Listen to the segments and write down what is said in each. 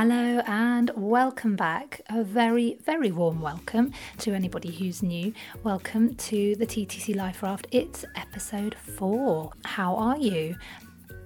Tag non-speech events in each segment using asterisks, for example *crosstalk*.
Hello and welcome back. A very, very warm welcome to anybody who's new. Welcome to the TTC Life Raft. It's episode four. How are you?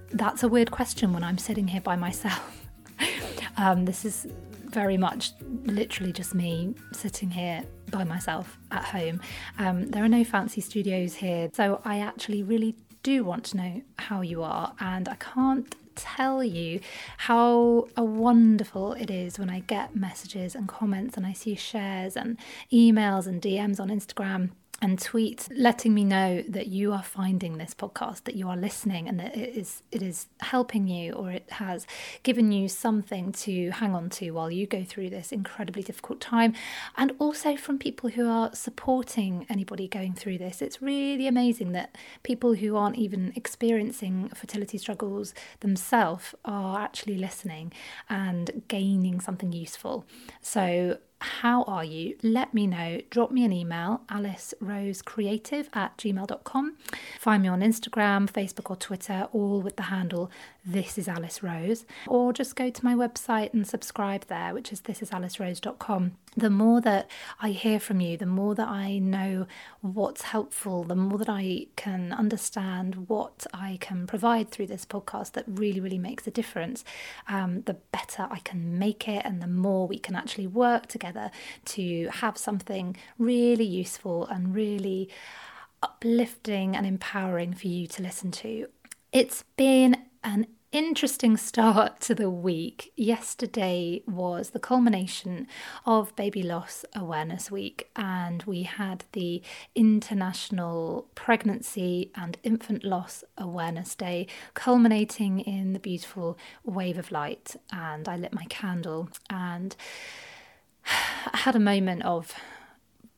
That's a weird question when I'm sitting here by myself. *laughs* um, this is very much literally just me sitting here by myself at home. Um, there are no fancy studios here, so I actually really do want to know how you are, and I can't tell you how uh, wonderful it is when I get messages and comments and I see shares and emails and DMs on Instagram and tweet letting me know that you are finding this podcast that you are listening and that it is it is helping you or it has given you something to hang on to while you go through this incredibly difficult time. And also from people who are supporting anybody going through this it's really amazing that people who aren't even experiencing fertility struggles themselves are actually listening and gaining something useful. So how are you? Let me know. Drop me an email, alicerosecreative at gmail.com. Find me on Instagram, Facebook, or Twitter, all with the handle This is Alice Rose. Or just go to my website and subscribe there, which is thisisalicerose.com. The more that I hear from you, the more that I know what's helpful, the more that I can understand what I can provide through this podcast that really, really makes a difference, um, the better I can make it and the more we can actually work together to have something really useful and really uplifting and empowering for you to listen to. It's been an interesting start to the week. Yesterday was the culmination of Baby Loss Awareness Week, and we had the International Pregnancy and Infant Loss Awareness Day, culminating in the beautiful wave of light. And I lit my candle and I *sighs* had a moment of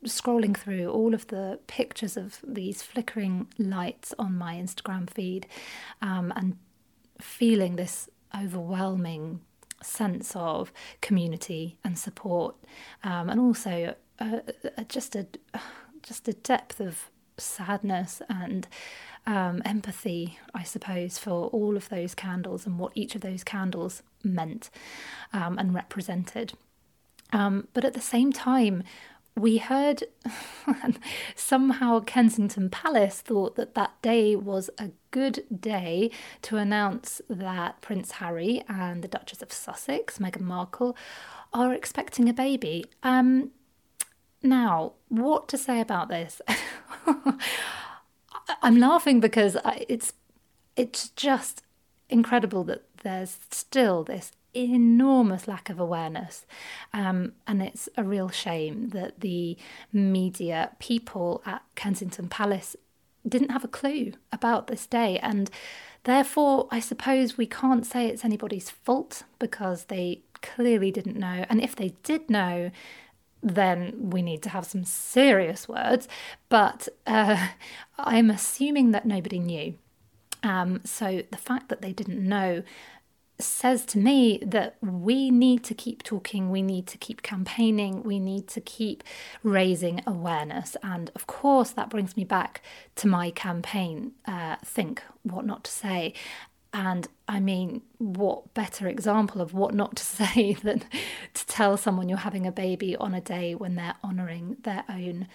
scrolling through all of the pictures of these flickering lights on my Instagram feed um, and feeling this overwhelming sense of community and support, um, and also uh, just a just a depth of sadness and um, empathy, I suppose, for all of those candles and what each of those candles meant um, and represented. Um, but at the same time, we heard *laughs* somehow Kensington Palace thought that that day was a good day to announce that Prince Harry and the Duchess of Sussex, Meghan Markle, are expecting a baby. Um, now, what to say about this? *laughs* I'm laughing because it's it's just incredible that there's still this enormous lack of awareness. Um, and it's a real shame that the media people at Kensington Palace didn't have a clue about this day. And therefore, I suppose we can't say it's anybody's fault because they clearly didn't know. And if they did know, then we need to have some serious words. But uh, *laughs* I'm assuming that nobody knew. Um, so the fact that they didn't know says to me that we need to keep talking, we need to keep campaigning, we need to keep raising awareness. And of course, that brings me back to my campaign uh, Think What Not to Say. And I mean, what better example of what not to *laughs* say than to tell someone you're having a baby on a day when they're honouring their own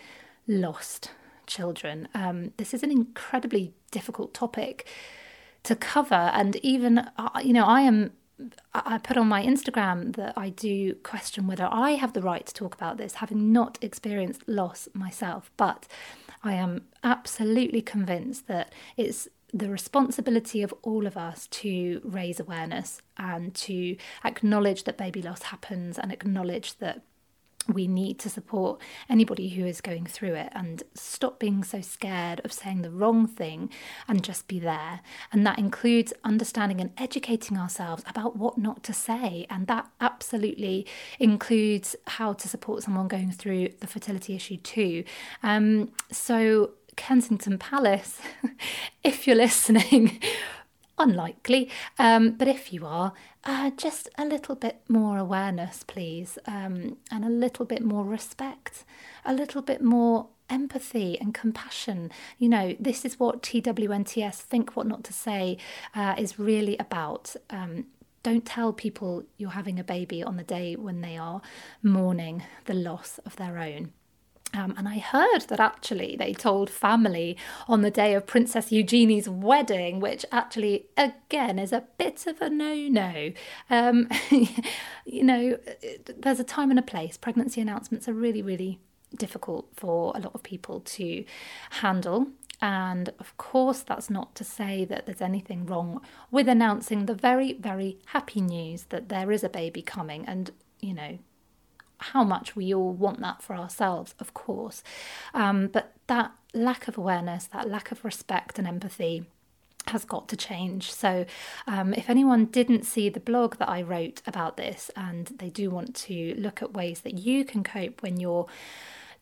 lost children? Um, this is an incredibly difficult topic to cover. And even, uh, you know, I am I put on my Instagram that I do question whether I have the right to talk about this, having not experienced loss myself. But I am absolutely convinced that it's the responsibility of all of us to raise awareness and to acknowledge that baby loss happens and acknowledge that we need to support anybody who is going through it and stop being so scared of saying the wrong thing and just be there. And that includes understanding and educating ourselves about what not to say. And that absolutely includes how to support someone going through the fertility issue too. Um, so, Kensington Palace, *laughs* if you're listening, unlikely, um, but if you are, uh, just a little bit more awareness, please, um, and a little bit more respect, a little bit more empathy and compassion. You know, this is what TWNTS Think What Not to Say uh, is really about. Um, don't tell people you're having a baby on the day when they are mourning the loss of their own. Um, and I heard that actually they told family on the day of Princess Eugenie's wedding, which actually, again, is a bit of a no no. Um, *laughs* you know, there's a time and a place. Pregnancy announcements are really, really difficult for a lot of people to handle. And of course, that's not to say that there's anything wrong with announcing the very, very happy news that there is a baby coming. And, you know, how much we all want that for ourselves, of course. Um, but that lack of awareness, that lack of respect and empathy has got to change. So, um, if anyone didn't see the blog that I wrote about this and they do want to look at ways that you can cope when you're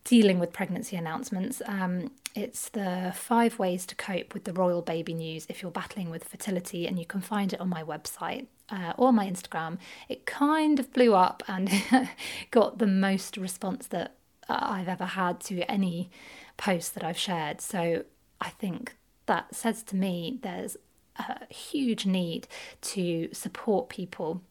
dealing with pregnancy announcements, um, it's the five ways to cope with the royal baby news if you're battling with fertility, and you can find it on my website uh, or my Instagram. It kind of blew up and *laughs* got the most response that uh, I've ever had to any post that I've shared. So I think that says to me there's a huge need to support people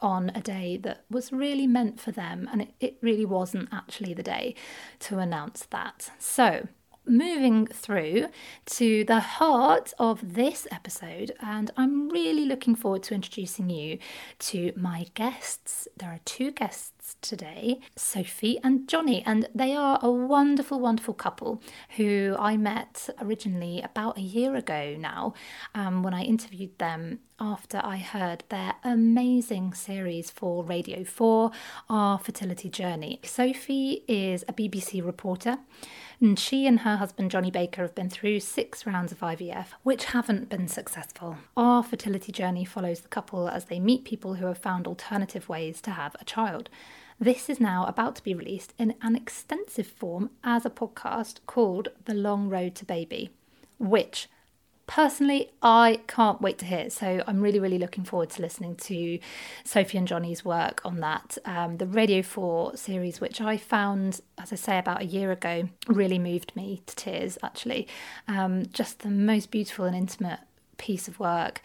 on a day that was really meant for them, and it, it really wasn't actually the day to announce that. So, moving through to the heart of this episode, and I'm really looking forward to introducing you to my guests. There are two guests today, Sophie and Jonny, and they are a wonderful, wonderful couple who I met originally about a year ago now um, when I interviewed them after I heard their amazing series for Radio 4, Our Fertility Journey. Sophie is a BBC reporter. And she and her husband Jonny Baker have been through six rounds of IVF, which haven't been successful. Our fertility journey follows the couple as they meet people who have found alternative ways to have a child. This is now about to be released in an extensive form as a podcast called The Long Road to Baby, which personally, I can't wait to hear. So I'm really, really looking forward to listening to Sophie and Jonny's work on that. Um, the Radio 4 series, which I found, as I say, about a year ago, really moved me to tears, actually. Um, just the most beautiful and intimate piece of work.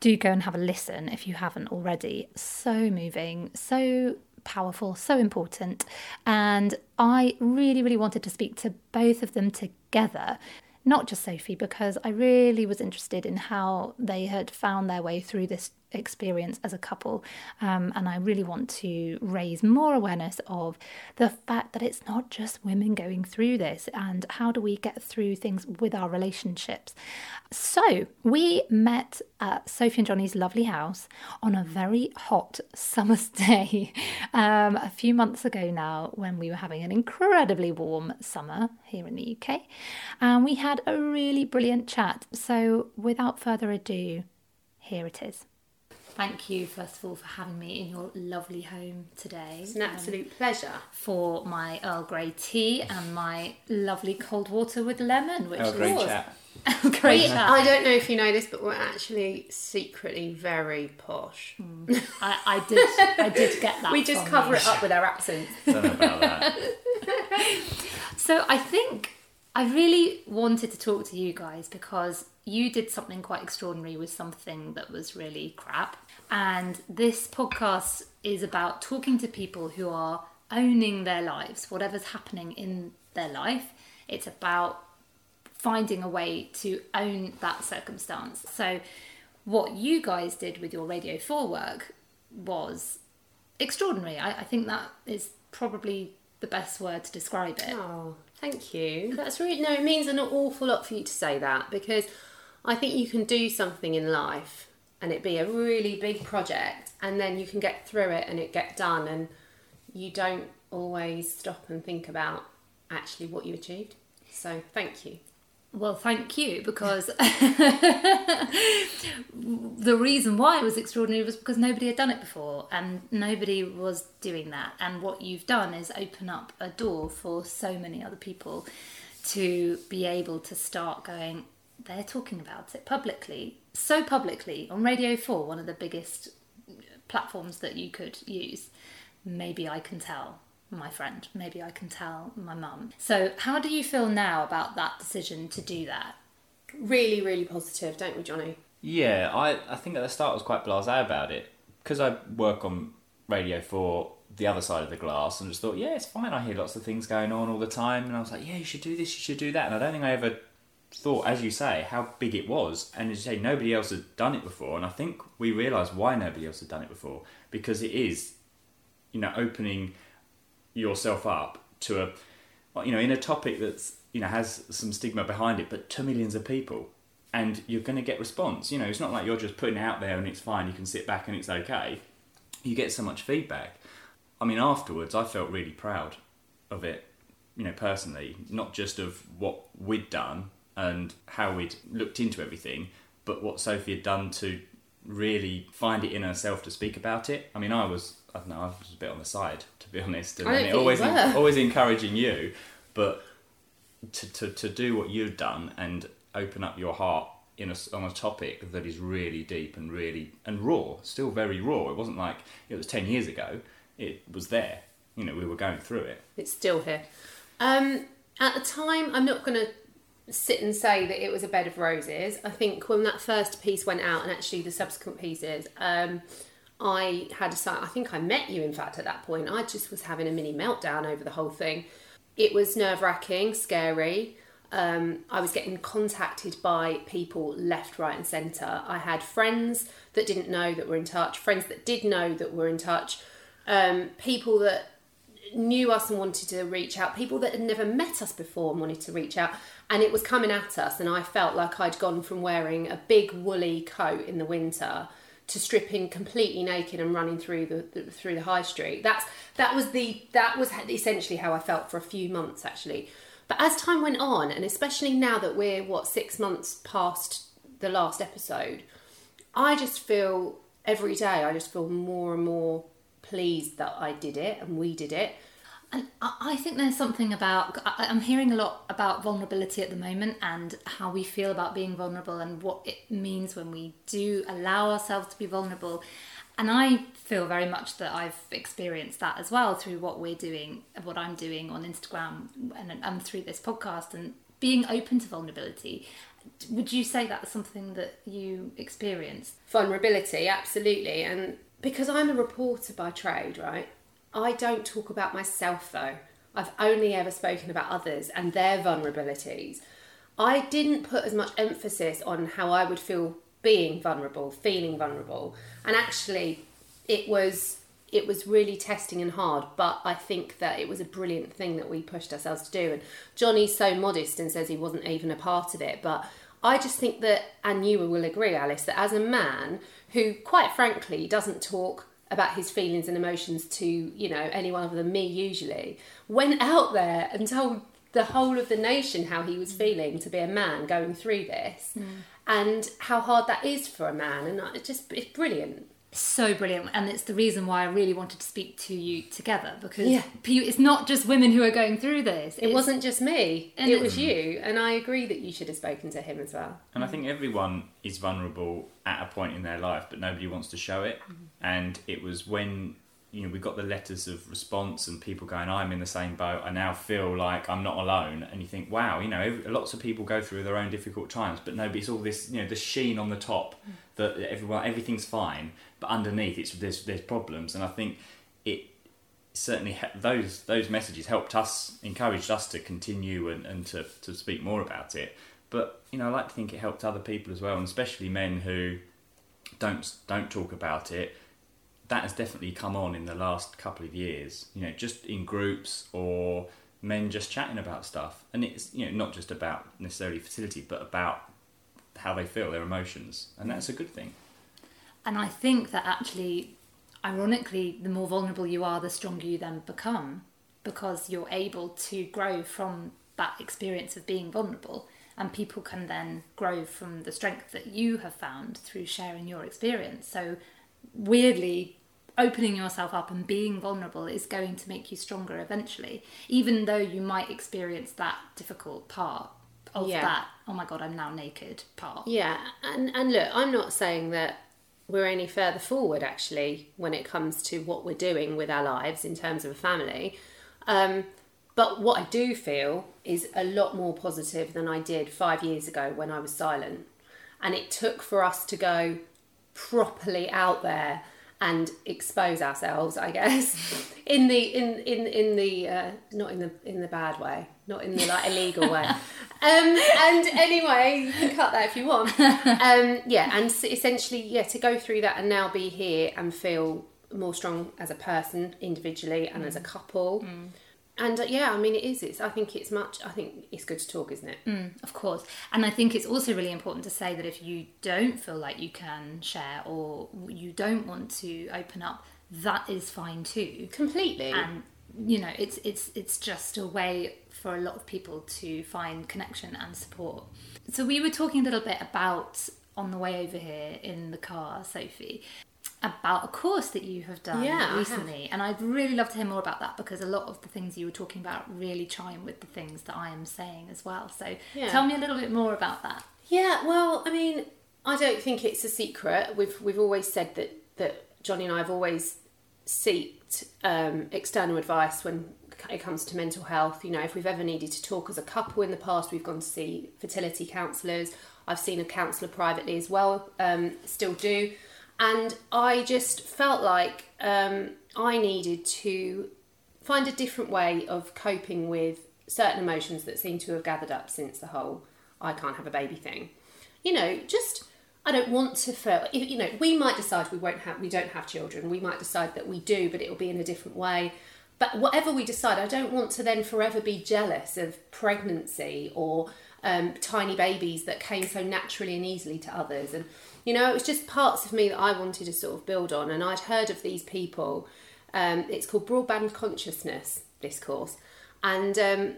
Do go and have a listen if you haven't already. So moving, so powerful, so important. And I really, really wanted to speak to both of them together not just Sophie, because I really was interested in how they had found their way through this experience as a couple. Um, and I really want to raise more awareness of the fact that it's not just women going through this and how do we get through things with our relationships. So we met at Sophie and Jonny's lovely house on a very hot summer's *laughs* day um, a few months ago now when we were having an incredibly warm summer here in the UK. And we had a really brilliant chat. So without further ado, here it is. Thank you, first of all, for having me in your lovely home today. It's an absolute um, pleasure. For my Earl Grey tea and my lovely cold water with lemon, which Earl Grey chat. *laughs* Earl Grey chat. I don't know if you know this, but we're actually secretly very posh. Mm. I, I, did. I did get that. *laughs* we just cover you. it up with our accents. *laughs* Don't know about that. so I think I really wanted to talk to you guys because you did something quite extraordinary with something that was really crap. And this podcast is about talking to people who are owning their lives, whatever's happening in their life. It's about finding a way to own that circumstance. So, what you guys did with your Radio 4 work was extraordinary. I, I think that is probably the best word to describe it. Oh, thank you. That's really, no, it means an awful lot for you to say that because I think you can do something in life and it be a really big project and then you can get through it and it get done and you don't always stop and think about actually what you achieved. So thank you. Well, thank you because *laughs* the reason why it was extraordinary was because nobody had done it before and nobody was doing that. And what you've done is open up a door for so many other people to be able to start going, they're talking about it publicly, so publicly on Radio 4, one of the biggest platforms that you could use. Maybe I can tell my friend, maybe I can tell my mum. So, how do you feel now about that decision to do that? Really, really positive, don't we, Jonny? Yeah, I, I think at the start I was quite blasé about it because I work on Radio 4, the other side of the glass, and just thought, yeah, it's fine. I hear lots of things going on all the time, and I was like, yeah, you should do this, you should do that. And I don't think I ever thought, as you say, how big it was. And as you say, nobody else had done it before, and I think we realised why nobody else had done it before because it is, you know, opening yourself up to a, you know, in a topic that's you know has some stigma behind it, but to millions of people, and you're going to get response. You know, it's not like you're just putting it out there and it's fine. You can sit back and it's okay. You get so much feedback. I mean, afterwards, I felt really proud of it. You know, personally, not just of what we'd done and how we'd looked into everything, but what Sophie had done to really find it in herself to speak about it. I mean, I was, I don't know, I was a bit on the side, to be honest, and, I don't and always, always encouraging you, but to, to, to do what you've done and open up your heart in a, on a topic that is really deep and really and raw, still very raw. It wasn't like it was ten years ago. It was there. You know, we were going through it. It's still here. Um, at the time, I'm not going to sit and say that it was a bed of roses. I think when that first piece went out, and actually the subsequent pieces, um, I had a si- I think I met you, in fact, at that point. I just was having a mini meltdown over the whole thing. It was nerve wracking, scary. Um, I was getting contacted by people left, right, and centre. I had friends that didn't know that were in touch, friends that did know that were in touch, um, people that knew us and wanted to reach out, people that had never met us before and wanted to reach out, and it was coming at us. And I felt like I'd gone from wearing a big woolly coat in the winter to stripping completely naked and running through the, the through the high street. That's that was the that was essentially how I felt for a few months actually. But as time went on, and especially now that we're what six months past the last episode, I just feel every day. I just feel more and more pleased that I did it and we did it. And I think there's something about, I'm hearing a lot about vulnerability at the moment and how we feel about being vulnerable and what it means when we do allow ourselves to be vulnerable. And I feel very much that I've experienced that as well through what we're doing, what I'm doing on Instagram and, and through this podcast and being open to vulnerability. Would you say that's something that you experienced? Vulnerability, absolutely. And because I'm a reporter by trade, right, I don't talk about myself though. I've only ever spoken about others and their vulnerabilities. I didn't put as much emphasis on how I would feel being vulnerable, feeling vulnerable. And actually it was it was really testing and hard, but I think that it was a brilliant thing that we pushed ourselves to do. And Jonny's so modest and says he wasn't even a part of it, but I just think that, and you will agree, Alice, that as a man who, quite frankly, doesn't talk about his feelings and emotions to you know anyone other than me usually, went out there and told the whole of the nation how he was mm. feeling to be a man going through this, mm. and how hard that is for a man, and it just it's brilliant. So brilliant and it's the reason why i really wanted to speak to you together because Yeah. it's not just women who are going through this It wasn't just me; And it it- was you, and I agree that you should have spoken to him as well. And I think everyone is vulnerable at a point in their life, but nobody wants to show it. Mm-hmm. And it was when you know we got the letters of response and people going, "I'm in the same boat. I now feel like I'm not alone." And you think, "Wow, you know, every, lots of people go through their own difficult times, but nobody's all this, you know, the sheen on the top mm. that everyone everything's fine, but underneath it's there's there's problems." And I think it certainly those those messages helped us encouraged us to continue and, and to, to speak more about it. But you know I like to think it helped other people as well and especially men who don't don't talk about it. That has definitely come on in the last couple of years you know just in groups or men just chatting about stuff. And it's you know not just about necessarily fertility but about how they feel their emotions. And that's a good thing And I think that actually, ironically, the more vulnerable you are, the stronger you then become because you're able to grow from that experience of being vulnerable. And people can then grow from the strength that you have found through sharing your experience. So, weirdly, opening yourself up and being vulnerable is going to make you stronger eventually, even though you might experience that difficult part of Yeah. that, oh my god, I'm now naked part. Yeah, and and look, I'm not saying that we're any further forward actually when it comes to what we're doing with our lives in terms of a family. Um, but what I do feel is a lot more positive than I did five years ago when I was silent. and it took for us to go properly out there and expose ourselves i guess in the in in in the uh, not in the in the bad way not in the like illegal way. *laughs* Um and anyway you can cut that if you want. Um yeah and essentially yeah to go through that and now be here and feel more strong as a person individually and as a couple and uh, yeah i mean it is it's i think it's much i think it's good to talk isn't it Of course. And I think it's also really important to say that if you don't feel like you can share or you don't want to open up, that is fine too. completely And you know, it's it's it's just a way for a lot of people to find connection and support. So we were talking a little bit about on the way over here in the car, Sophie, about a course that you have done Yeah, recently. And I'd really love to hear more about that because a lot of the things you were talking about really chime with the things that I am saying as well. So Yeah. tell me a little bit more about that. Yeah, well, I mean, I don't think it's a secret. We've we've always said that that Jonny and I have always seeked um, external advice when it comes to mental health. You know, if we've ever needed to talk as a couple in the past, we've gone to see fertility counsellors. I've seen a counsellor privately as well, um, still do. And I just felt like um, I needed to find a different way of coping with certain emotions that seem to have gathered up since the whole I can't have a baby thing. You know, just I don't want to feel. You know, we might decide we won't have, we don't have children. We might decide that we do, but it'll be in a different way. But whatever we decide, I don't want to then forever be jealous of pregnancy or um, tiny babies that came so naturally and easily to others. And you know, it was just parts of me that I wanted to sort of build on. And I'd heard of these people. Um, it's called broadband consciousness. This course, and um,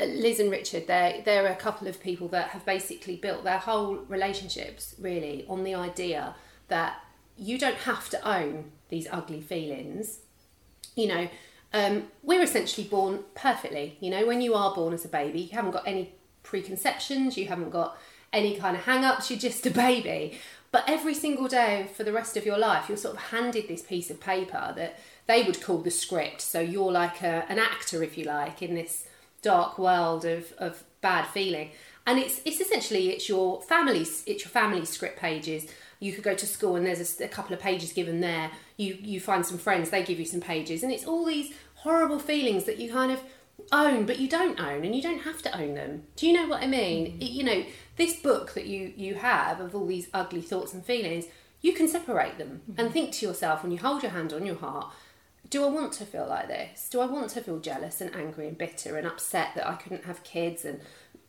Liz and Richard, they're, they're a couple of people that have basically built their whole relationships really on the idea that you don't have to own these ugly feelings. You know, um, we're essentially born perfectly. You know, when you are born as a baby, you haven't got any preconceptions, you haven't got any kind of hang ups, you're just a baby. But every single day for the rest of your life, you're sort of handed this piece of paper that they would call the script. So you're like a, an actor, if you like, in this dark world of, of bad feeling. And it's it's essentially it's your family's it's your family script pages. You could go to school and there's a, a couple of pages given there. You you find some friends, they give you some pages, and it's all these horrible feelings that you kind of own, but you don't own, and you don't have to own them. Do you know what I mean? Mm. It- you know this book that you you have of all these ugly thoughts and feelings. You can separate them mm-hmm. and think to yourself when you hold your hand on your heart do I want to feel like this? Do I want to feel jealous and angry and bitter and upset that I couldn't have kids and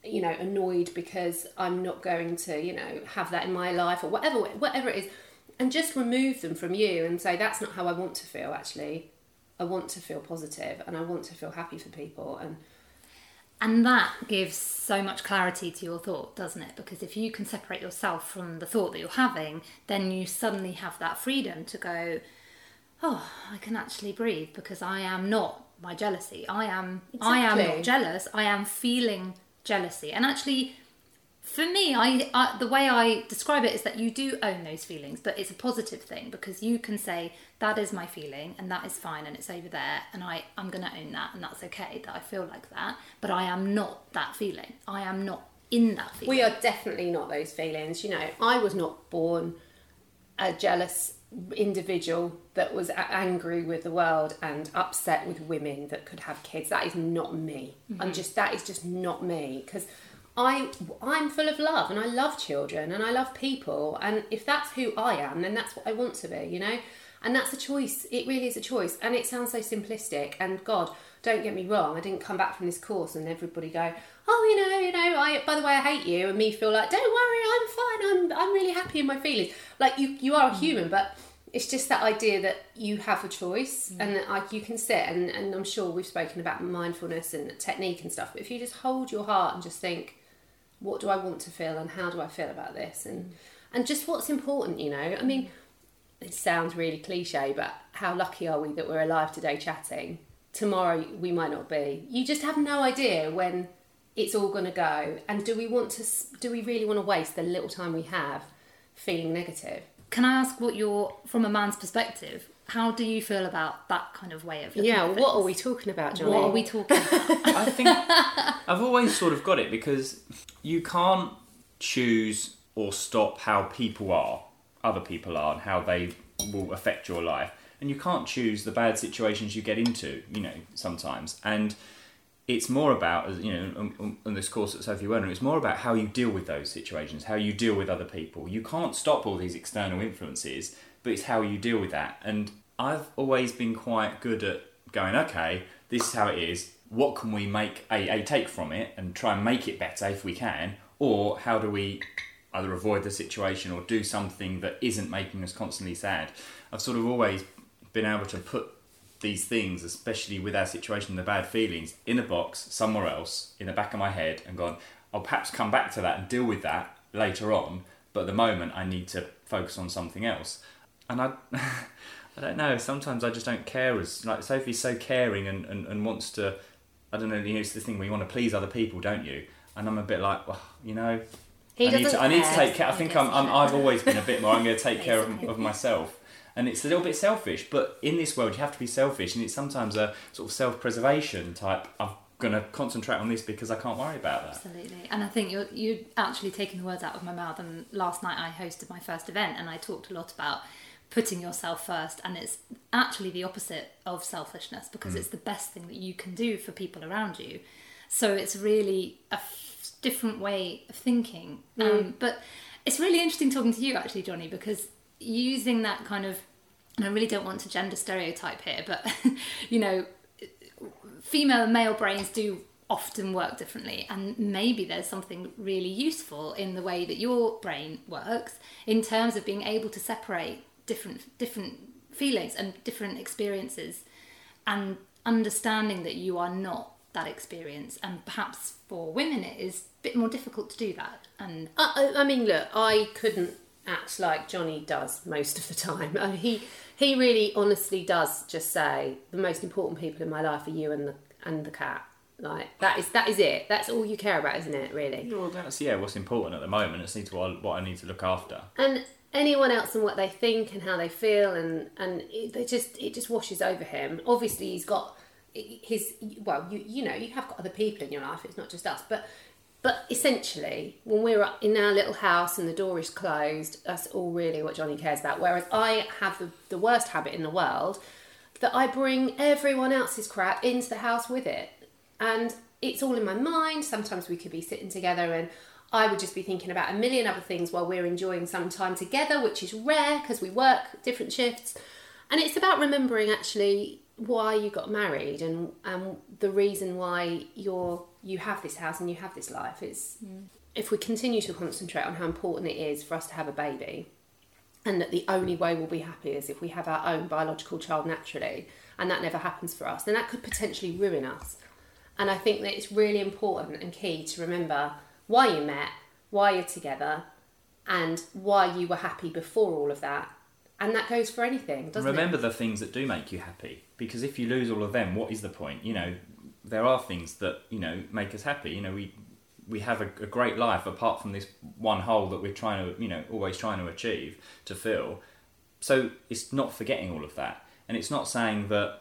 you know annoyed because I'm not going to you know have that in my life or whatever whatever it is and just remove them from you and say that's not how I want to feel actually I want to feel positive and I want to feel happy for people and And that gives so much clarity to your thought, doesn't it? Because if you can separate yourself from the thought that you're having, then you suddenly have that freedom to go, oh, I can actually breathe because I am not my jealousy. I am I am not jealous. I am feeling jealousy. And actually for me, I, I the way I describe it is that you do own those feelings, but it's a positive thing because you can say that is my feeling and that is fine and it's over there and I I'm going to own that and that's okay that I feel like that, but I am not that feeling. I am not in that feeling. we are definitely not those feelings you know I was not born a jealous individual that was angry with the world and upset with women that could have kids that is not me i'm mm-hmm. just that is just not me because i i'm full of love and i love children and i love people. And if that's who i am then that's what i want to be you know? And that's a choice. It really is a choice. And it sounds so simplistic. And god don't get me wrong i didn't come back from this course and everybody go oh you know you know i by the way i hate you. And me feel like don't worry i'm fine. I'm i'm really happy in my feelings. Like you you are a mm. human but it's just that idea that you have a choice mm. and that like you can sit. And, and i'm sure we've spoken about mindfulness and technique and stuff but if you just hold your heart and just think what do i want to feel and how do i feel about this? And mm. and just what's important you know? I mean mm. it sounds really cliche but how lucky are we that we're alive today chatting? Tomorrow we might not be. You just have no idea when it's all going to go. And do we want to do we really want to waste the little time we have feeling negative? Can I ask what you're from a man's perspective? How do you feel about that kind of way of looking yeah at what are we talking about Jonny? What are we talking about? *laughs* I think I've always sort of got it because you can't choose or stop how people are, other people are, and how they will affect your life. And you can't choose the bad situations you get into, you know, sometimes. And it's more about, you know, on, on this course at Sophie Werner, it's more about how you deal with those situations, how you deal with other people. You can't stop all these external influences, but it's how you deal with that. And I've always been quite good at going, okay, this is how it is. What can we make a, a take from it and try and make it better if we can? Or how do we either avoid the situation or do something that isn't making us constantly sad? I've sort of always been able to put these things, especially with our situation, and the bad feelings, in a box somewhere else in the back of my head and gone, I'll perhaps come back to that and deal with that later on, but at the moment I need to focus on something else. And I, *laughs* I don't know, sometimes I just don't care as, like Sophie's so caring and, and, and wants to, I don't know, you know, it's the thing where you want to please other people, don't you? And I'm a bit like, well, you know, He I need, to, I need to take care. I think I'm, I'm. I've always been a bit more. I'm going *laughs* to take care of, of myself, and it's a little bit selfish. But in this world, you have to be selfish, and it's sometimes a sort of self-preservation type. I'm going to concentrate on this because I can't worry about that. Absolutely. And I think you're you're actually taking the words out of my mouth. And last night I hosted my first event and I talked a lot about putting yourself first and it's actually the opposite of selfishness because it's the best thing that you can do for people around you. So it's really a f- different way of thinking. Um, but it's really interesting talking to you actually, Jonny, because using that kind of and I really don't want to gender stereotype here, but *laughs* you know, female and male brains do often work differently and maybe there's something really useful in the way that your brain works in terms of being able to separate different different feelings and different experiences and understanding that you are not that experience and perhaps for women it is a bit more difficult to do that and I, I I mean, look, I couldn't act like Jonny does most of the time. *laughs* I mean, he he really, honestly, does just say the most important people in my life are you and the and the cat. Like that is that is it. That's all you care about, isn't it? Really. Well, that's yeah. What's important at the moment? It's need to what I need to look after. and anyone else and what they think and how they feel and and it, they just it just washes over him. Obviously he's got his well you you know you have got other people in your life it's not just us but but essentially when we're in our little house and the door is closed that's all really what jonny cares about. Whereas i have the, the worst habit in the world that i bring everyone else's crap into the house with it. And it's all in my mind. Sometimes we could be sitting together and I would just be thinking about a million other things while we're enjoying some time together, which is rare because we work different shifts. And it's about remembering actually why you got married and and the reason why you're you have this house and you have this life. It's mm. if we continue to concentrate on how important it is for us to have a baby, and that the only way we'll be happy is if we have our own biological child naturally, and that never happens for us, then that could potentially ruin us. And I think that it's really important and key to remember why you met, why you're together, and why you were happy before all of that. And that goes for anything, doesn't Remember it? the things that do make you happy, because if you lose all of them, what is the point? You know, there are things that you know make us happy. You know, we we have a, a great life apart from this one hole that we're trying to, you know, always trying to achieve to fill. So it's not forgetting all of that, and it's not saying that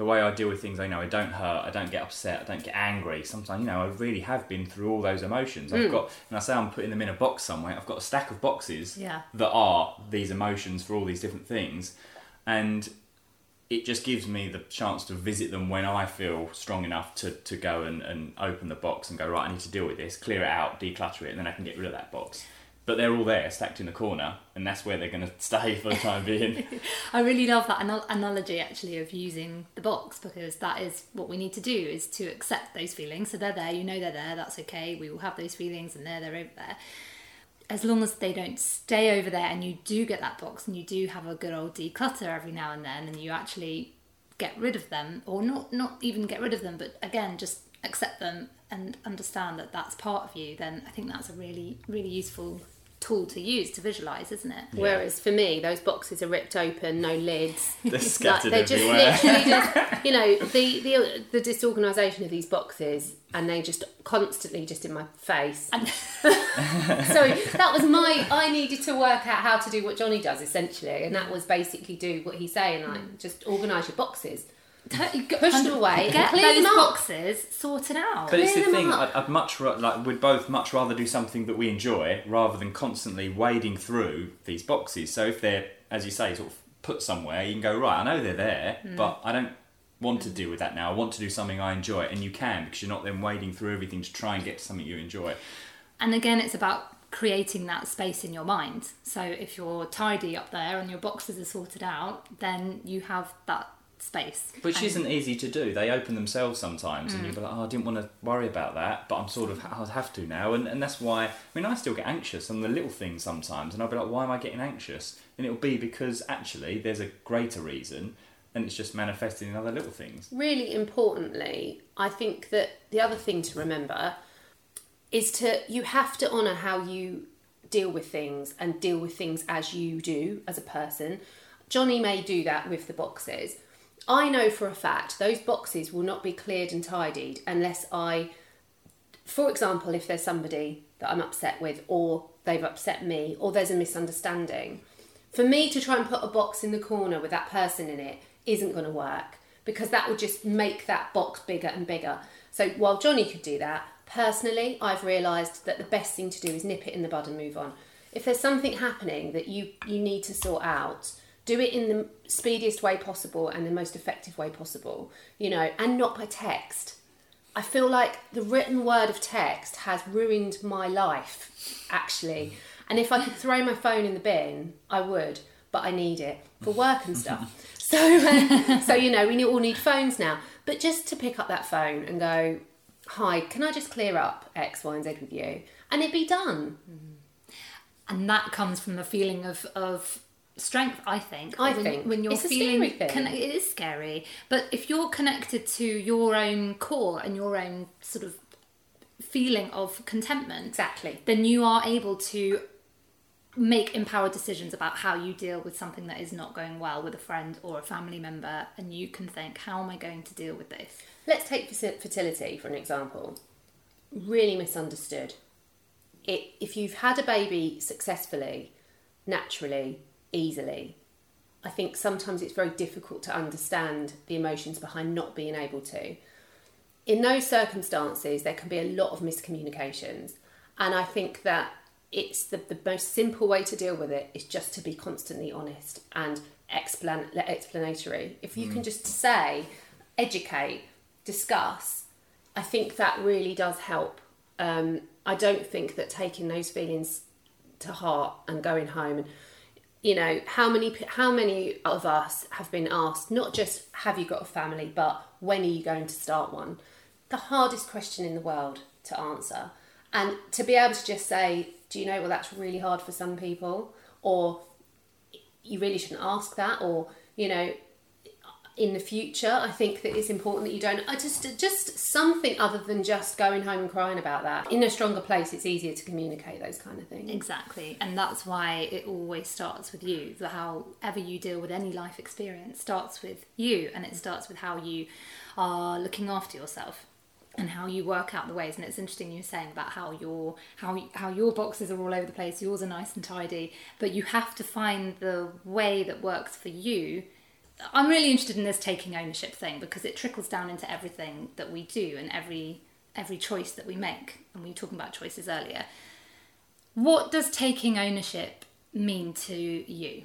the way I deal with things, I know I don't hurt, I don't get upset, I don't get angry. Sometimes, you know, I really have been through all those emotions. I've mm. got, and I say I'm putting them in a box somewhere. I've got a stack of boxes Yeah. that are these emotions for all these different things, and it just gives me the chance to visit them when I feel strong enough to, to go and, and open the box and go, right, I need to deal with this, clear it out, declutter it, and then I can get rid of that box. But they're all there, stacked in the corner, and that's where they're going *laughs* to stay for the time being. *laughs* I really love that anal- analogy actually of using the box because that is what we need to do is to accept those feelings. So they're there, you know they're there, that's okay. We will have those feelings and they're they're over there. As long as they don't stay over there and you do get that box and you do have a good old declutter every now and then and you actually get rid of them or not not even get rid of them but again just accept them and understand that that's part of you then I think that's a really really useful tool to use to visualize isn't it Whereas for me, those boxes are ripped open, no lids. *laughs* They're scattered they're just everywhere. literally *laughs* just, you know, the the the disorganisation of these boxes, and they just constantly just in my face. *laughs* Sorry, that was my. I needed to work out how to do what Jonny does essentially, and that was basically do what he's saying, like just organise your boxes. T- Push them away Get clean those them up. boxes sorted out. But it's the Clear them thing. I'd, I'd much ra- like we'd both much rather do something that we enjoy rather than constantly wading through these boxes. So if they're, as you say, sort of put somewhere, you can go right. I know they're there, Hmm. but I don't want to deal with that now. I want to do something I enjoy, and you can because you're not then wading through everything to try and get to something you enjoy. And again, it's about creating that space in your mind. So if you're tidy up there and your boxes are sorted out, then you have that space. Which isn't easy to do. They open themselves sometimes, Hmm. and you'll be like, "Oh, I didn't want to worry about that, but I'm sort of I have to now." And and that's why. I mean, I still get anxious on the little things sometimes, and I'll be like, "Why am I getting anxious?" And it'll be because actually there's a greater reason, and it's just manifesting in other little things. really importantly, I think that the other thing to remember is to you have to honour how you deal with things and deal with things as you do as a person. Jonny may do that with the boxes. I know for a fact those boxes will not be cleared and tidied unless I, for example, if there's somebody that I'm upset with or they've upset me or there's a misunderstanding. For me to try and put a box in the corner with that person in it isn't going to work because that would just make that box bigger and bigger. So while Jonny could do that, personally, I've realised that the best thing to do is nip it in the bud and move on. If there's something happening that you, you need to sort out, do it in the speediest way possible and the most effective way possible, you know, and not by text. I feel like the written word of text has ruined my life, actually. And if I could throw my phone in the bin, I would, but I need it for work and stuff. *laughs* So, uh, so you know, we all need phones now. But just to pick up that phone and go, "Hi, can I just clear up X, Y, and Z with you?" and it be done. and that comes from the feeling of of strength i think I when, think. when you're It's feeling scary thing. conne- it is scary but if you're connected to your own core and your own sort of feeling of contentment Exactly. then you are able to make empowered decisions about how you deal with something that is not going well with a friend or a family member and you can think how am i going to deal with this Let's take fertility for an example. Really misunderstood. It, if you've had a baby successfully, naturally, easily, I think sometimes it's very difficult to understand the emotions behind not being able to. In those circumstances, there can be a lot of miscommunications, and I think that it's the, the most simple way to deal with it is just to be constantly honest and explan- explanatory. If you can just say, educate, discuss, I think that really does help. Um, I don't think that taking those feelings to heart and going home and you know how many how many of us have been asked not just have you got a family but when are you going to start one? The hardest question in the world to answer. And to be able to just say do you know well that's really hard for some people or you really shouldn't ask that or you know in the future i think that it's important that you don't i just just something other than just going home and crying about that in a stronger place it's easier to communicate those kind of things Exactly, and that's why it always starts with you. However you deal with any life experience starts with you, and it starts with how you are looking after yourself and how you work out the ways. And it's interesting you were saying about how your how how your boxes are all over the place. Yours are nice and tidy, but you have to find the way that works for you. I'm really interested in this taking ownership thing because it trickles down into everything that we do and every every choice that we make. And we were talking about choices earlier. What does taking ownership mean to you?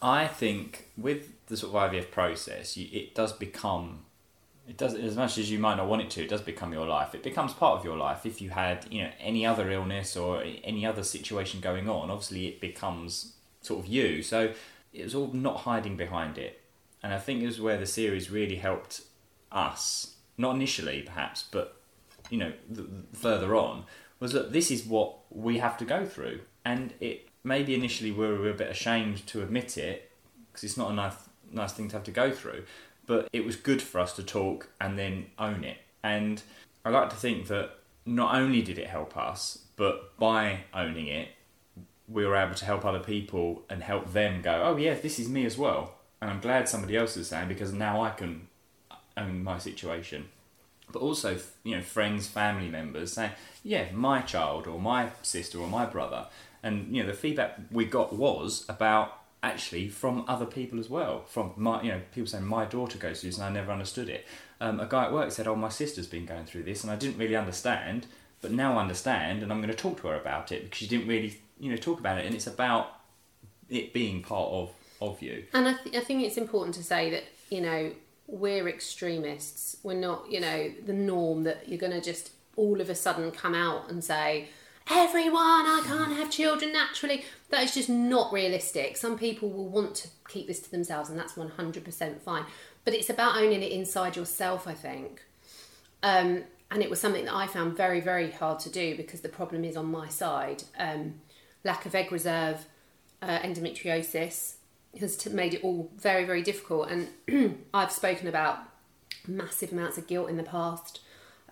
I think with the sort of IVF process, you, it does become, it does as much as you might not want it to. It does become your life. It becomes part of your life. If you had, you know, any other illness or any other situation going on, obviously it becomes sort of you. So it's all not hiding behind it, and I think it was where the series really helped us. Not initially, perhaps, but you know, th- further on, was that this is what we have to go through, and it maybe initially we were a bit ashamed to admit it because it's not a nice nice thing to have to go through, but it was good for us to talk and then own it. And I like to think that not only did it help us, but by owning it, we were able to help other people and help them go, oh yeah, this is me as well. And I'm glad somebody else is saying because now I can own my situation. But also, you know, friends, family members saying, yeah, my child or my sister or my brother. And, you know, the feedback we got was about actually from other people as well. From my, you know, people saying my daughter goes through this, and I never understood it. Um, a guy at work said, "Oh, my sister's been going through this, and I didn't really understand, but now I understand, and I'm going to talk to her about it because she didn't really, you know, talk about it, and it's about it being part of of you." And I, th- I think it's important to say that you know we're extremists. We're not, you know, the norm that you're going to just all of a sudden come out and say everyone, I can't have children naturally. That is just not realistic. Some people will want to keep this to themselves, and that's 100% fine. But it's about owning it inside yourself, I think. Um, and it was something that I found very, very hard to do because the problem is on my side. Um, lack of egg reserve, uh, endometriosis has made it all very, very difficult. And *clears throat* I've spoken about massive amounts of guilt in the past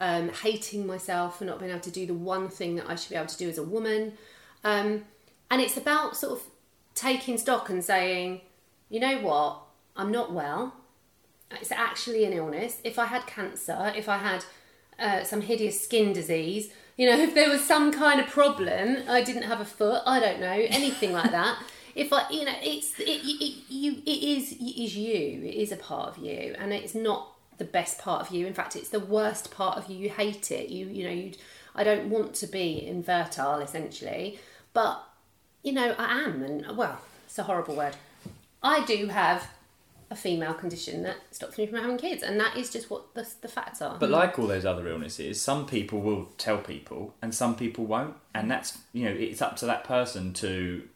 um, hating myself for not being able to do the one thing that I should be able to do as a woman. Um, and it's about sort of taking stock and saying, you know what, I'm not well. It's actually an illness. If I had cancer, if I had uh, some hideous skin disease, you know, *laughs* if there was some kind of problem, I didn't have a foot, I don't know, anything like that. If I, you know, it's it, it, you, it is it is you. It is a part of you, and it's not the best part of you. In fact, it's the worst part of you. You hate it. You you know you. I don't want to be infertile, essentially, but you know I am, and well, it's a horrible word. I do have a female condition that stops me from having kids, and that is just what the, the facts are. But like all those other illnesses, some people will tell people, and some people won't, and that's you know it's up to that person to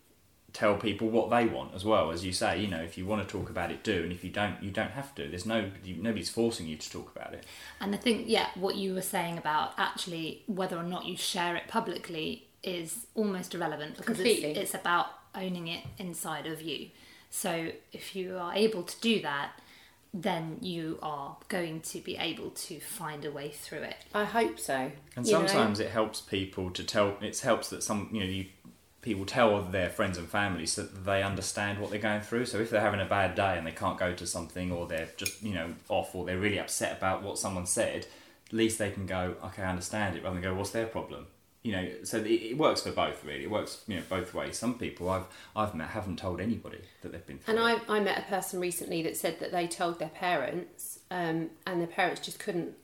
tell people what they want as well as you say you know if you want to talk about it do and if you don't you don't have to there's no nobody's forcing you to talk about it and i think yeah what you were saying about actually whether or not you share it publicly is almost irrelevant because it's, it's about owning it inside of you so if you are able to do that then you are going to be able to find a way through it. I hope so. And sometimes know? it helps people to tell. It helps that some you know you people tell their friends and family so that they understand what they're going through. So if they're having a bad day and they can't go to something, or they're just you know off, or they're really upset about what someone said, at least they can go, okay, I understand it, rather than go, what's their problem? You know, so it, it works for both really. It works you know both ways. Some people I've I've met haven't told anybody that they've been. and I I met a person recently that said that they told their parents, um, and their parents just couldn't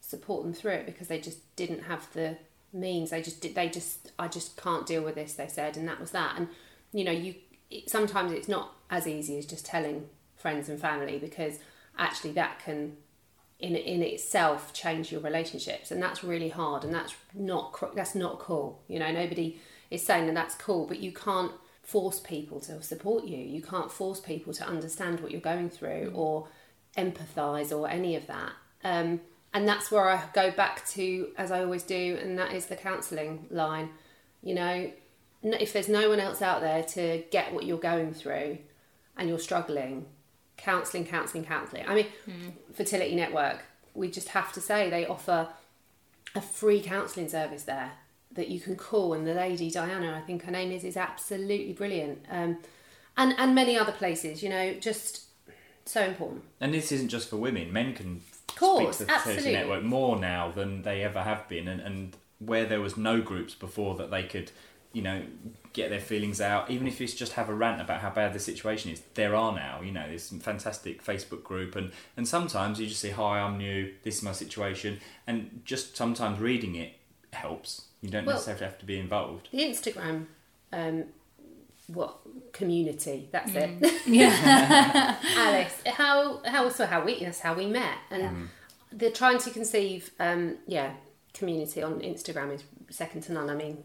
support them through it because they just didn't have the means. They just they just I just can't deal with this. They said, and that was that. And you know, you it, sometimes it's not as easy as just telling friends and family because actually that can in in itself change your relationships, and that's really hard. And that's not that's not cool. You know, nobody is saying that that's cool, but you can't force people to support you. You can't force people to understand what you're going through mm. or empathize or any of that. Um, and that's where I go back to, as I always do, and that is the counselling line. You know, if there's no one else out there to get what you're going through and you're struggling, counselling, counselling, counselling. I mean, mm. Fertility Network, we just have to say they offer a free counselling service there that you can call, and the lady Diana, I think her name is, is absolutely brilliant. Um, and and many other places, you know, just so important. And this isn't just for women; men can course, speak to the Fertility Network more now than they ever have been, and, and where there was no groups before that they could, you know, get their feelings out, even if it's just have a rant about how bad the situation is. There are now, you know, there's some fantastic Facebook group, and and sometimes you just say, "Hi, I'm new. This is my situation," and just sometimes reading it helps. You don't well, necessarily have to be involved. The Instagram um, what community? That's mm. it *laughs* yeah. *laughs* Alice how how also how we that's how we met. And yeah. they're trying to conceive um yeah community on instagram is second to none. I mean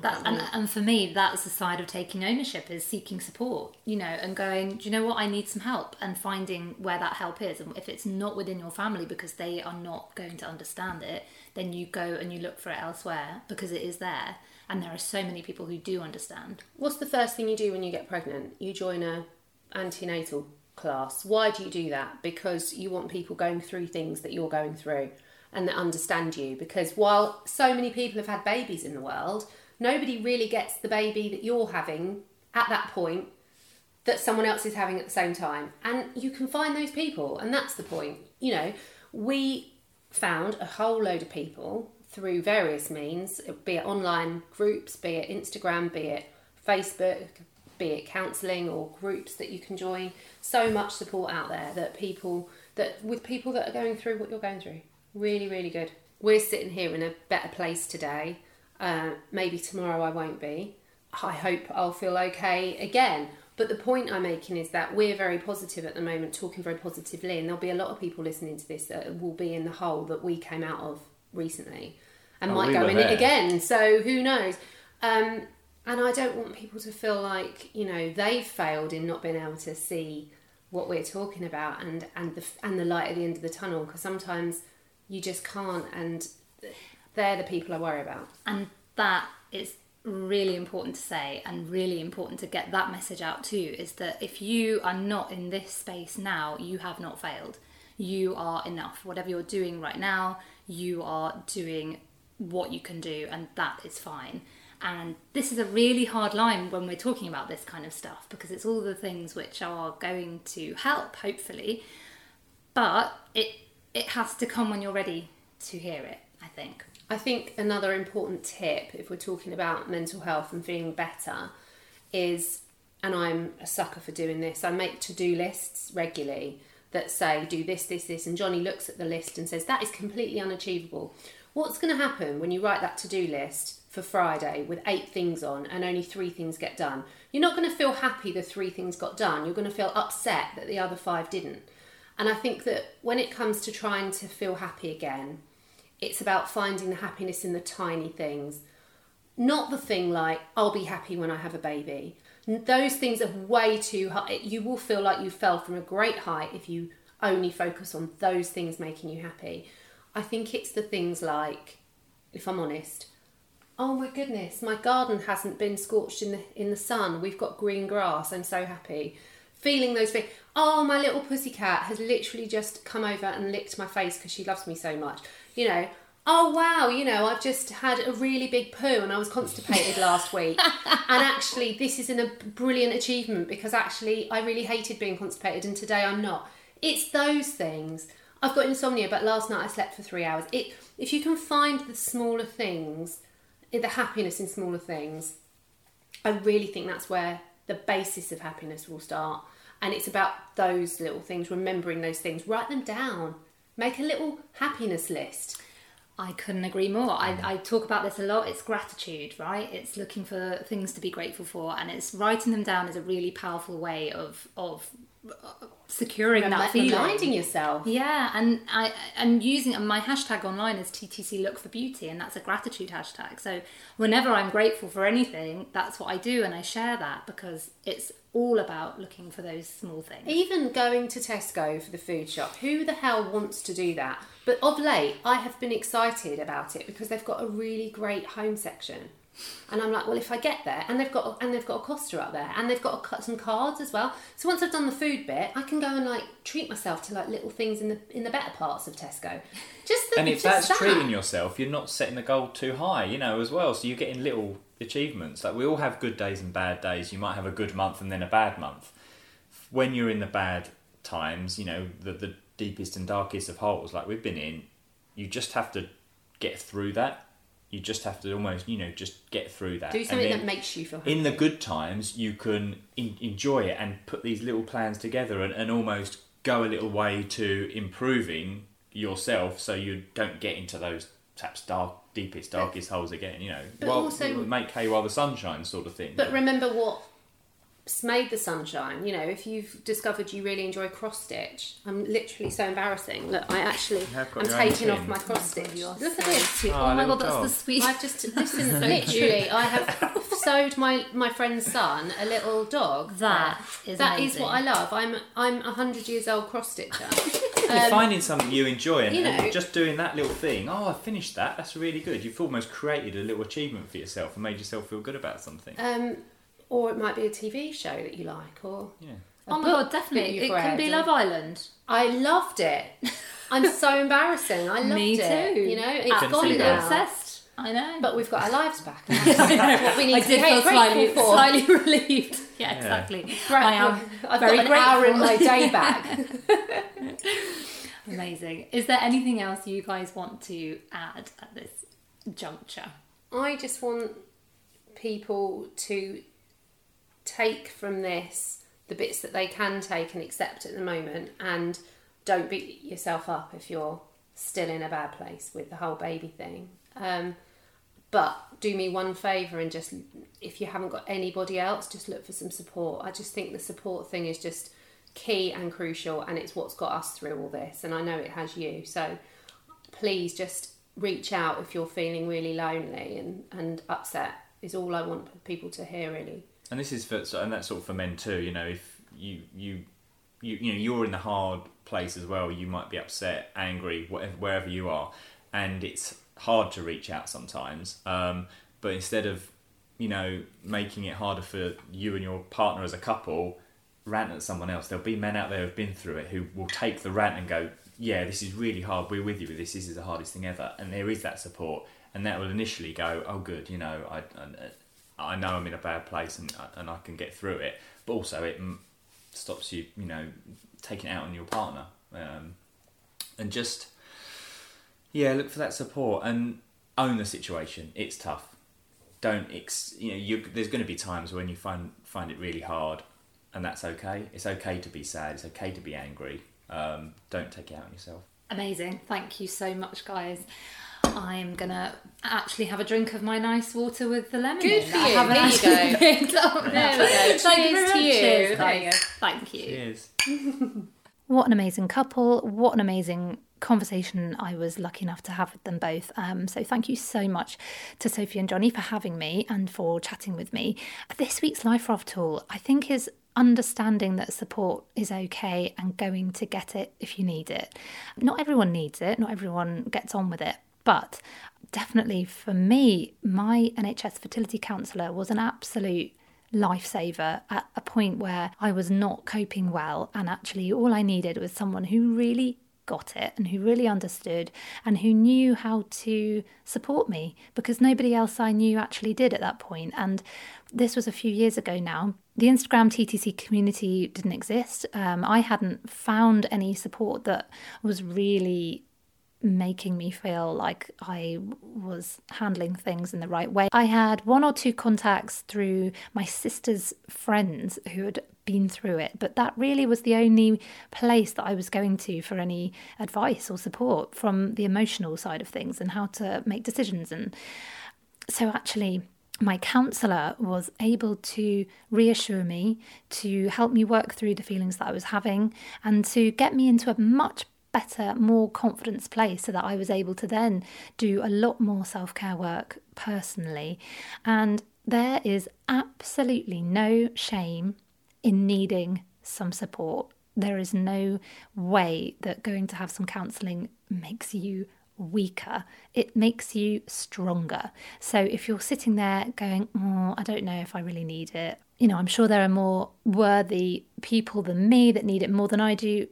that and, and for me that's the side of taking ownership is seeking support you know and going do you know what? I need some help and finding where that help is. And if it's not within your family because they are not going to understand it then you go and you look for it elsewhere because it is there and there are so many people who do understand. What's the first thing you do when you get pregnant? You join a antenatal class. Why do you do that? Because you want people going through things that you're going through and that understand you. Because while so many people have had babies in the world, nobody really gets the baby that you're having at that point that someone else is having at the same time. And you can find those people, and that's the point. You know, we found a whole load of people through various means, be it online groups, be it Instagram, be it Facebook, be it counselling or groups that you can join. So much support out there that people that with people that are going through what you're going through. Really, really good. We're sitting here in a better place today. Uh, maybe tomorrow I won't be. I hope I'll feel okay again. But the point I'm making is that we're very positive at the moment, talking very positively, and there'll be a lot of people listening to this that will be in the hole that we came out of recently and Oh, might we go in it again. So who knows? Um, and I don't want people to feel like you know they've failed in not being able to see what we're talking about and and the and the light at the end of the tunnel because sometimes you just can't and they're the people I worry about. And that is really important to say and really important to get that message out too is that if you are not in this space now, you have not failed. You are enough. Whatever you're doing right now, you are doing what you can do, and that is fine. And this is a really hard line when we're talking about this kind of stuff because it's all the things which are going to help, hopefully, but it it has to come when you're ready to hear it. I think. I think another important tip, if we're talking about mental health and feeling better, is, and I'm a sucker for doing this, I make to do lists regularly that say, do this, this, this, and Jonny looks at the list and says, that is completely unachievable. What's going to happen when you write that to do list for Friday with eight things on and only three things get done? You're not going to feel happy the three things got done. You're going to feel upset that the other five didn't. And I think that when it comes to trying to feel happy again, it's about finding the happiness in the tiny things, not the thing like, I'll be happy when I have a baby. Those things are way too high. You will feel like you fell from a great height if you only focus on those things making you happy. I think it's the things like, if I'm honest, oh my goodness, my garden hasn't been scorched in the in the sun. We've got green grass. I'm so happy. Feeling those things. Oh, my little pussycat has literally just come over and licked my face because she loves me so much. You know. Oh wow, you know, I've just had a really big poo and I was constipated last week. *laughs* And actually, this is an, a brilliant achievement because actually, I really hated being constipated and today I'm not. It's those things. I've got insomnia, but last night I slept for three hours. It, if you can find the smaller things, the happiness in smaller things, I really think that's where the basis of happiness will start. And it's about those little things, remembering those things, write them down, make a little happiness list. I couldn't agree more. I, mm. I talk about this a lot. It's gratitude, right? It's looking for things to be grateful for, and it's writing them down is a really powerful way of of securing that Remi- feeling. reminding yourself. Yeah, and I and using and my hashtag online is TTC Look for Beauty, and that's a gratitude hashtag. So whenever I'm grateful for anything, that's what I do, and I share that because it's all about looking for those small things. Even going to Tesco for the food shop, who the hell wants to do that? But of late, I have been excited about it because they've got a really great home section. And I'm like, well, if I get there, and they've got and they've got a Costa up there, and they've got a, cut- some cards as well. So once I've done the food bit, I can go and like treat myself to like little things in the in the better parts of Tesco. *laughs* Just the, And if just that's that. treating yourself, you're not setting the goal too high, you know, as well. So you're getting little achievements. Like we all have good days and bad days. You might have a good month and then a bad month. When you're in the bad times, you know, the, the deepest and darkest of holes, like we've been in, you just have to get through that. You just have to almost, you know, just get through that. do something that makes you feel happy. in the good times, you can in- enjoy it and put these little plans together and, and almost go a little way to improving yourself so you don't get into those perhaps dark, deepest, darkest holes again, you know. but While- also- make hay while the sun shines, sort of thing. But remember what made the sunshine. You know, if you've discovered you really enjoy cross stitch, I'm literally so embarrassing. Look, I actually I'm taking off my cross stitch. You are Look at this. Oh, Oh, my little god, that's the sweet. I've just listen. *laughs* literally, I have *laughs* sewed my my friend's son a little dog. That there. is that is what I love. I'm I'm a hundred years old cross stitcher. *laughs* you're finding something you enjoy and, you know- and just doing that little thing. Oh, I finished that. That's really good. You've almost created a little achievement for yourself and made yourself feel good about something. um, or it might be a TV show that you like, or yeah. Oh my god, definitely. you've It can be Love Island. I loved it. *laughs* I'm so embarrassing. I loved Me too. it. You know, it's Absolutely gone now. obsessed. I know. But we've got our lives back. and *laughs* That's what we need I to did feel grateful slightly, for. slightly *laughs* relieved. Yeah, Yeah. exactly. Right, I am I've very got an hour in my day back. Amazing. Is there anything else you guys want to add at this juncture? I just want people to take from this the bits that they can take and accept at the moment and don't beat yourself up if you're still in a bad place with the whole baby thing. Um, but do me one favour and just, if you haven't got anybody else, just look for some support. I just think the support thing is just key and crucial and it's what's got us through all this. And I know it has you. So please just reach out if you're feeling really lonely and, and upset, is all I want people to hear, really. And this is for, and that's sort of for men too, you know, if you, you, you, you know, you're in the hard place as well. You might be upset, angry, whatever, wherever you are, and it's hard to reach out sometimes. Um, but instead of you know making it harder for you and your partner as a couple, rant at someone else. There'll be men out there who've been through it who will take the rant and go, "Yeah, this is really hard. We're with you with this. This is the hardest thing ever." And there is that support, and that will initially go, "Oh, good. You know, I." I know I'm in a bad place and and I can get through it, but also it stops you, you know, taking out on your partner, um, and just yeah, look for that support and own the situation. It's tough. Don't ex, you know you, there's going to be times when you find find it really hard, and that's okay. It's okay to be sad. It's okay to be angry. Um, don't take it out on yourself. Amazing. Thank you so much, guys. I'm gonna actually have a drink of my nice water with the lemon. Good for you. There you go. *laughs* there we go. Cheers to you. Cheers, there you go. Thank you. Cheers. *laughs* what an amazing couple. What an amazing conversation I was lucky enough to have with them both. Um, so thank you so much to Sophie and Jonny for having me and for chatting with me. This week's Life Raft tool, I think, is understanding that support is okay and going to get it if you need it. Not everyone needs it, not everyone gets on with it, but definitely for me, my NHS fertility counsellor was an absolute lifesaver at a point where I was not coping well. And actually, all I needed was someone who really got it and who really understood and who knew how to support me because nobody else I knew actually did at that point. And this was a few years ago now. The Instagram TTC community didn't exist. Um, I hadn't found any support that was really making me feel like I was handling things in the right way. I had one or two contacts through my sister's friends who had been through it, but that really was the only place that I was going to for any advice or support from the emotional side of things and how to make decisions. And so, actually, my counsellor was able to reassure me, to help me work through the feelings that I was having, and to get me into a much better, more confidence place so that I was able to then do a lot more self care work personally. And there is absolutely no shame in needing some support. There is no way that going to have some counselling makes you weaker, it makes you stronger. So if you're sitting there going, oh, I don't know if I really need it, you know, I'm sure there are more worthy people than me that need it more than I do.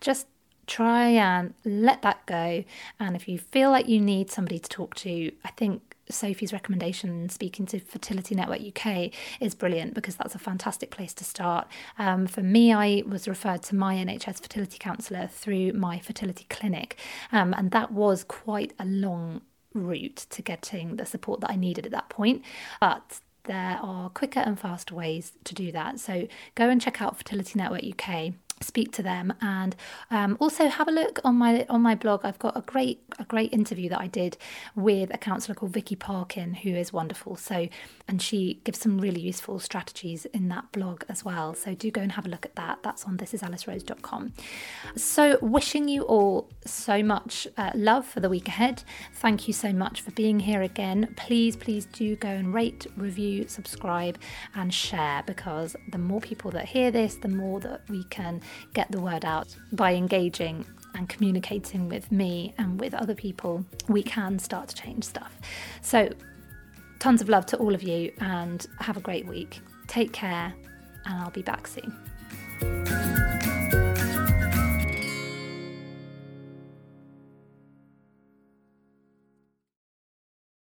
Just try and let that go. And if you feel like you need somebody to talk to, I think Sophie's recommendation, speaking to Fertility Network UK, is brilliant because that's a fantastic place to start. Um, for me, I was referred to my NHS fertility counsellor through my fertility clinic, um, and that was quite a long route to getting the support that I needed at that point. But there are quicker and faster ways to do that. So go and check out Fertility Network UK speak to them and um, also have a look on my on my blog. I've got a great a great interview that i did with a counsellor called vicky parkin who is wonderful. So and she gives some really useful strategies in that blog as well. So do go and have a look at that. That's on thisisalicerose.com so wishing you all so much uh, love for the week ahead. Thank you so much for being here again. Please please do go and rate review subscribe and share because the more people that hear this the more that we can get the word out by engaging and communicating with me and with other people, we can start to change stuff. So, tons of love to all of you and have a great week. Take care, and I'll be back soon.